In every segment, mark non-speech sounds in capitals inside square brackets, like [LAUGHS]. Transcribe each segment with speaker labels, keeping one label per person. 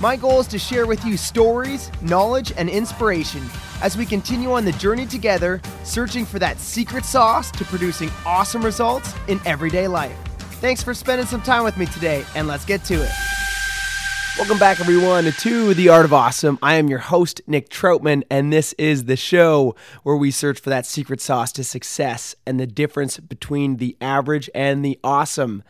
Speaker 1: My goal is to share with you stories, knowledge, and inspiration as we continue on the journey together, searching for that secret sauce to producing awesome results in everyday life. Thanks for spending some time with me today, and let's get to it. Welcome back, everyone, to The Art of Awesome. I am your host, Nick Troutman, and this is the show where we search for that secret sauce to success and the difference between the average and the awesome.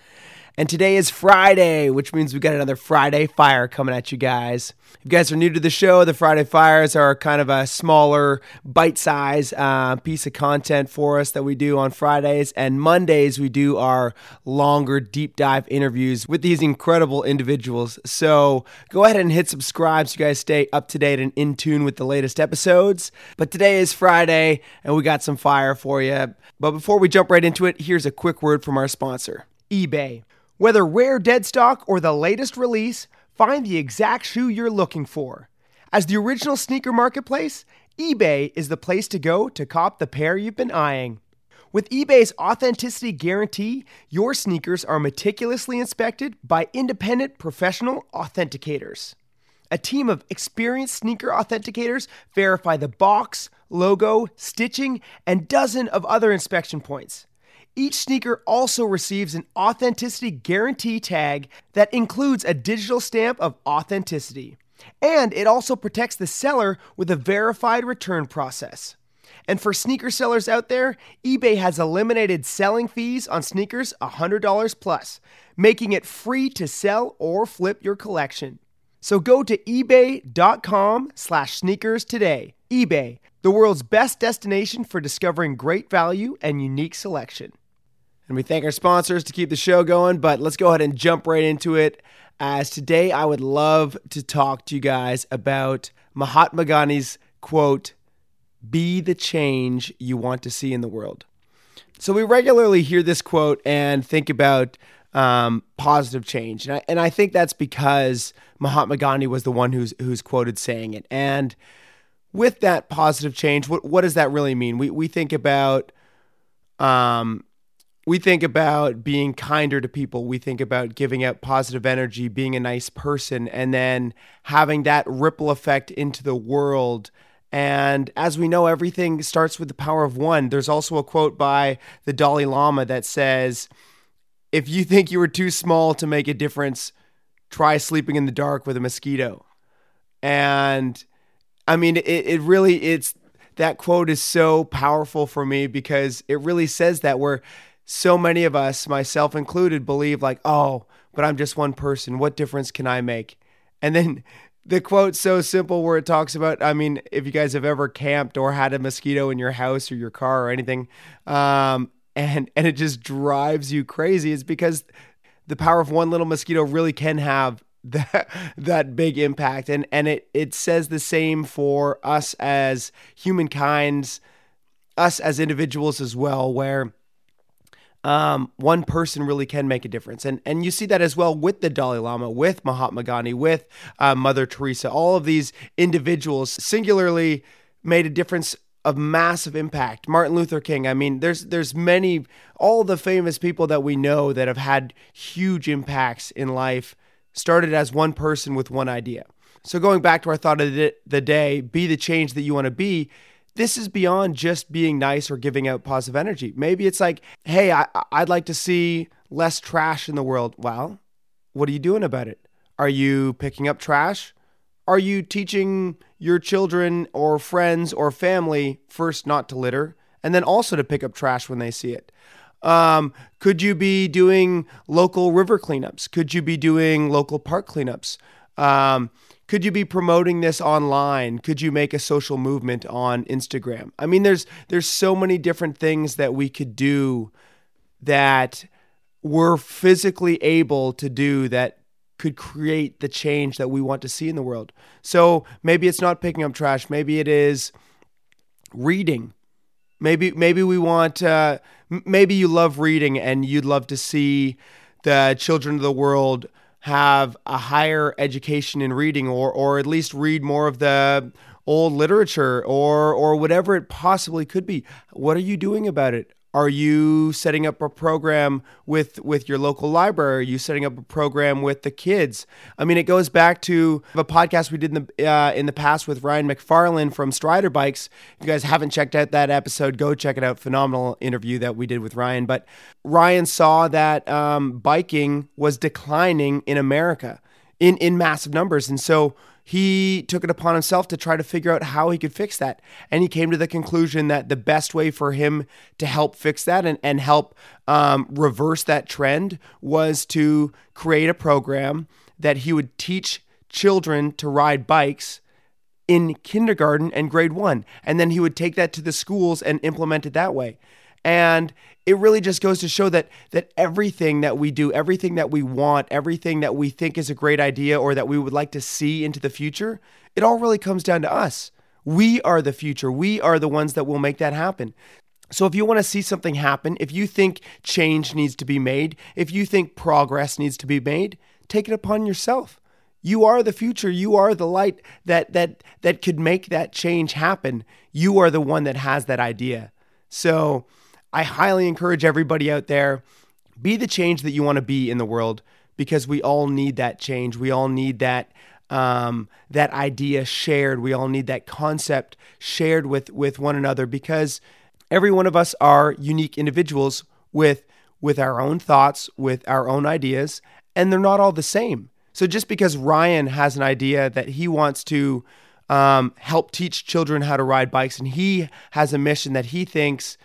Speaker 1: And today is Friday, which means we've got another Friday Fire coming at you guys. If you guys are new to the show, the Friday Fires are kind of a smaller, bite size uh, piece of content for us that we do on Fridays. And Mondays, we do our longer, deep dive interviews with these incredible individuals. So go ahead and hit subscribe so you guys stay up to date and in tune with the latest episodes. But today is Friday, and we got some fire for you. But before we jump right into it, here's a quick word from our sponsor eBay. Whether rare dead stock or the latest release, find the exact shoe you're looking for. As the original sneaker marketplace, eBay is the place to go to cop the pair you've been eyeing. With eBay's authenticity guarantee, your sneakers are meticulously inspected by independent professional authenticators. A team of experienced sneaker authenticators verify the box, logo, stitching, and dozen of other inspection points. Each sneaker also receives an authenticity guarantee tag that includes a digital stamp of authenticity. And it also protects the seller with a verified return process. And for sneaker sellers out there, eBay has eliminated selling fees on sneakers $100 plus, making it free to sell or flip your collection. So go to ebay.com/sneakers today. eBay, the world's best destination for discovering great value and unique selection. And we thank our sponsors to keep the show going, but let's go ahead and jump right into it. As today, I would love to talk to you guys about Mahatma Gandhi's quote, Be the change you want to see in the world. So we regularly hear this quote and think about um, positive change. And I, and I think that's because Mahatma Gandhi was the one who's, who's quoted saying it. And with that positive change, what, what does that really mean? We, we think about um, we think about being kinder to people. We think about giving out positive energy, being a nice person, and then having that ripple effect into the world. And as we know, everything starts with the power of one. There's also a quote by the Dalai Lama that says, If you think you are too small to make a difference, try sleeping in the dark with a mosquito. And I mean, it, it really, it's that quote is so powerful for me because it really says that we're so many of us, myself included, believe like, oh, but I'm just one person. What difference can I make? And then [LAUGHS] the quote's so simple where it talks about, I mean, if you guys have ever camped or had a mosquito in your house or your car or anything, um, and and it just drives you crazy, is because the power of one little mosquito really can have [LAUGHS] that that big impact. And and it it says the same for us as humankinds, us as individuals as well, where um, one person really can make a difference. And, and you see that as well with the Dalai Lama, with Mahatma Gandhi, with uh, Mother Teresa. All of these individuals singularly made a difference of massive impact. Martin Luther King. I mean, there's there's many all the famous people that we know that have had huge impacts in life started as one person with one idea. So going back to our thought of the day, be the change that you want to be this is beyond just being nice or giving out positive energy. Maybe it's like, hey, I, I'd like to see less trash in the world. Well, what are you doing about it? Are you picking up trash? Are you teaching your children or friends or family first not to litter and then also to pick up trash when they see it? Um, could you be doing local river cleanups? Could you be doing local park cleanups? Um, could you be promoting this online could you make a social movement on instagram i mean there's there's so many different things that we could do that we're physically able to do that could create the change that we want to see in the world. So maybe it's not picking up trash. Maybe it is reading. Maybe maybe we want. Uh, maybe you love reading and you'd love to see the children of the world have a higher education in reading, or or at least read more of the old literature, or or whatever it possibly could be. What are you doing about it? Are you setting up a program with with your local library? Are you setting up a program with the kids? I mean, it goes back to a podcast we did in the uh, in the past with Ryan McFarland from Strider Bikes. If you guys haven't checked out that episode, go check it out. Phenomenal interview that we did with Ryan. But Ryan saw that um, biking was declining in America in in massive numbers, and so he took it upon himself to try to figure out how he could fix that. And he came to the conclusion that the best way for him to help fix that and, and help um, reverse that trend was to create a program that he would teach children to ride bikes in kindergarten and grade one. And then he would take that to the schools and implement it that way. And it really just goes to show that that everything that we do, everything that we want, everything that we think is a great idea or that we would like to see into the future, it all really comes down to us. We are the future. We are the ones that will make that happen. So if you want to see something happen, if you think change needs to be made, if you think progress needs to be made, take it upon yourself. You are the future. You are the light that that that could make that change happen. You are the one that has that idea. So I highly encourage everybody out there be the change that you want to be in the world because we all need that change. We all need that um, that idea shared. We all need that concept shared with with one another because every one of us are unique individuals with with our own thoughts, with our own ideas, and they're not all the same. So just because Ryan has an idea that he wants to um, help teach children how to ride bikes, and he has a mission that he thinks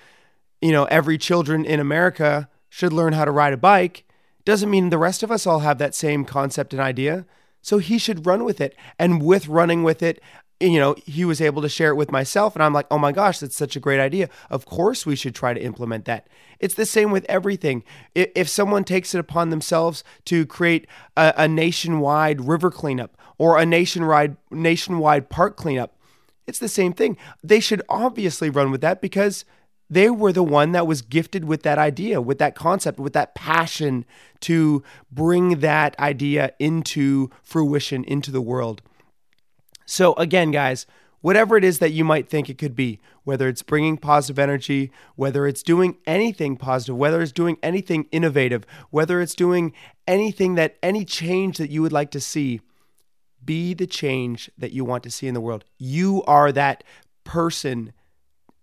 Speaker 1: you know, every children in America should learn how to ride a bike doesn't mean the rest of us all have that same concept and idea. So he should run with it. And with running with it, you know, he was able to share it with myself. And I'm like, oh my gosh, that's such a great idea. Of course, we should try to implement that. It's the same with everything. If someone takes it upon themselves to create a, a nationwide river cleanup or a nationwide, nationwide park cleanup, it's the same thing. They should obviously run with that because they were the one that was gifted with that idea, with that concept, with that passion to bring that idea into fruition, into the world. So, again, guys, whatever it is that you might think it could be, whether it's bringing positive energy, whether it's doing anything positive, whether it's doing anything innovative, whether it's doing anything that any change that you would like to see, be the change that you want to see in the world. You are that person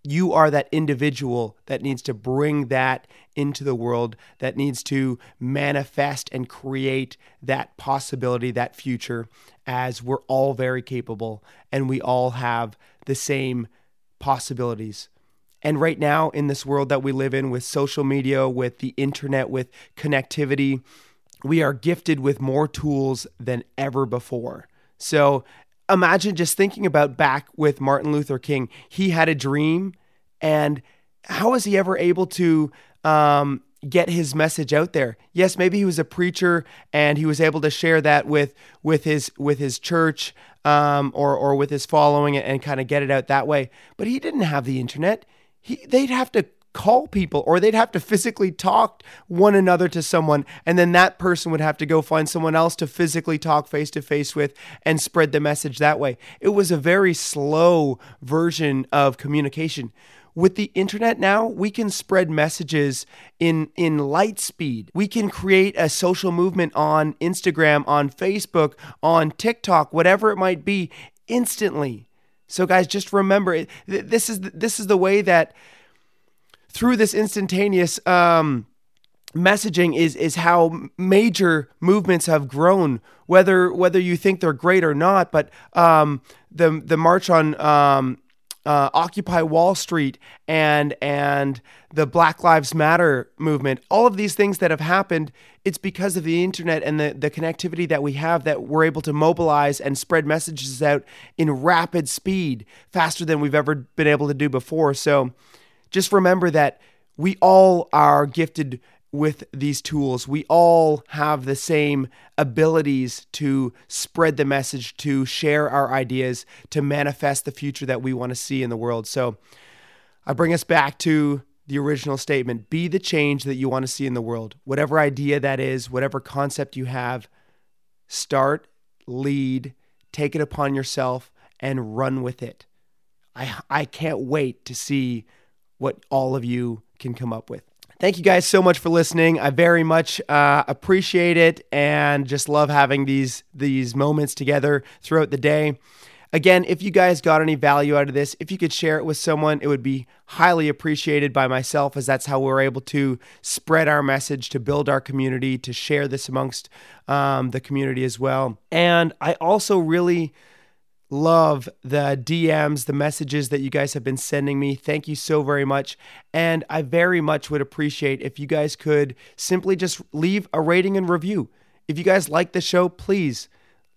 Speaker 1: you are that individual that needs to bring that into the world, that needs to manifest and create that possibility, that future, as we're all very capable and we all have the same possibilities. And right now, in this world that we live in with social media, with the internet, with connectivity, we are gifted with more tools than ever before. So imagine just thinking about back with Martin Luther King. He had a dream, and how was he ever able to um, get his message out there? Yes, maybe he was a preacher and he was able to share that with with his with his church um, or or with his following and, and kind of get it out that way. But he didn't have the internet. He, they'd have to call people or they'd have to physically talk one another to someone and then that person would have to go find someone else to physically talk face to face with and spread the message that way. It was a very slow version of communication. With the internet now, we can spread messages in in light speed. We can create a social movement on Instagram, on Facebook, on TikTok, whatever it might be, instantly. So guys, just remember this is this is the way that through this instantaneous um, messaging is is how major movements have grown. Whether whether you think they're great or not, but um, the the march on um, uh, Occupy Wall Street and and the Black Lives Matter movement, all of these things that have happened, it's because of the internet and the, the connectivity that we have that we're able to mobilize and spread messages out in rapid speed, faster than we've ever been able to do before. So just remember that we all are gifted with these tools. We all have the same abilities to spread the message, to share our ideas, to manifest the future that we want to see in the world. So I bring us back to the original statement be the change that you want to see in the world. Whatever idea that is, whatever concept you have, start, lead, take it upon yourself, and run with it. I, I can't wait to see what all of you can come up with. Thank you guys so much for listening. I very much uh, appreciate it and just love having these these moments together throughout the day. Again, if you guys got any value out of this, if you could share it with someone, it would be highly appreciated by myself, as that's how we're able to spread our message, to build our community, to share this amongst um, the community as well. And I also really love the DMs, the messages that you guys have been sending me. Thank you so very much. And I very much would appreciate if you guys could simply just leave a rating and review. If you guys like the show, please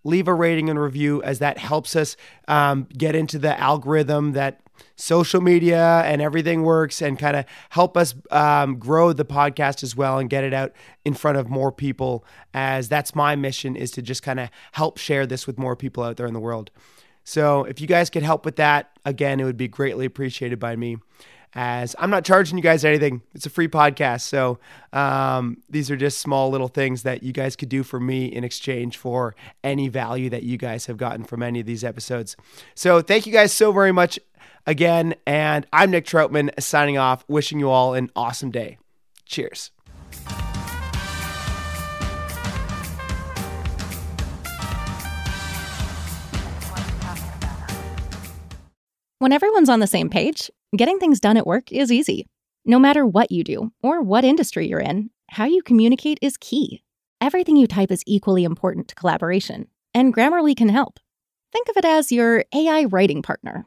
Speaker 1: leave a rating and review as that helps us um, get into the algorithm that social media and everything works and kind of help us um, grow the podcast as well and get it out in front of more people as that's my mission is to just kind of help share this with more people out there in the world so if you guys could help with that, again, it would be greatly appreciated by me. As I'm not charging you guys anything, it's a free podcast. So um, these are just small little things that you guys could do for me in exchange for any value that you guys have gotten from any of these episodes. So thank you guys so very much again. And I'm Nick Troutman signing off, wishing you all an awesome day. Cheers.
Speaker 2: When everyone's on the same page, getting things done at work is easy. No matter what you do or what industry you're in, how you communicate is key. Everything you type is equally important to collaboration, and Grammarly can help. Think of it as your AI writing partner,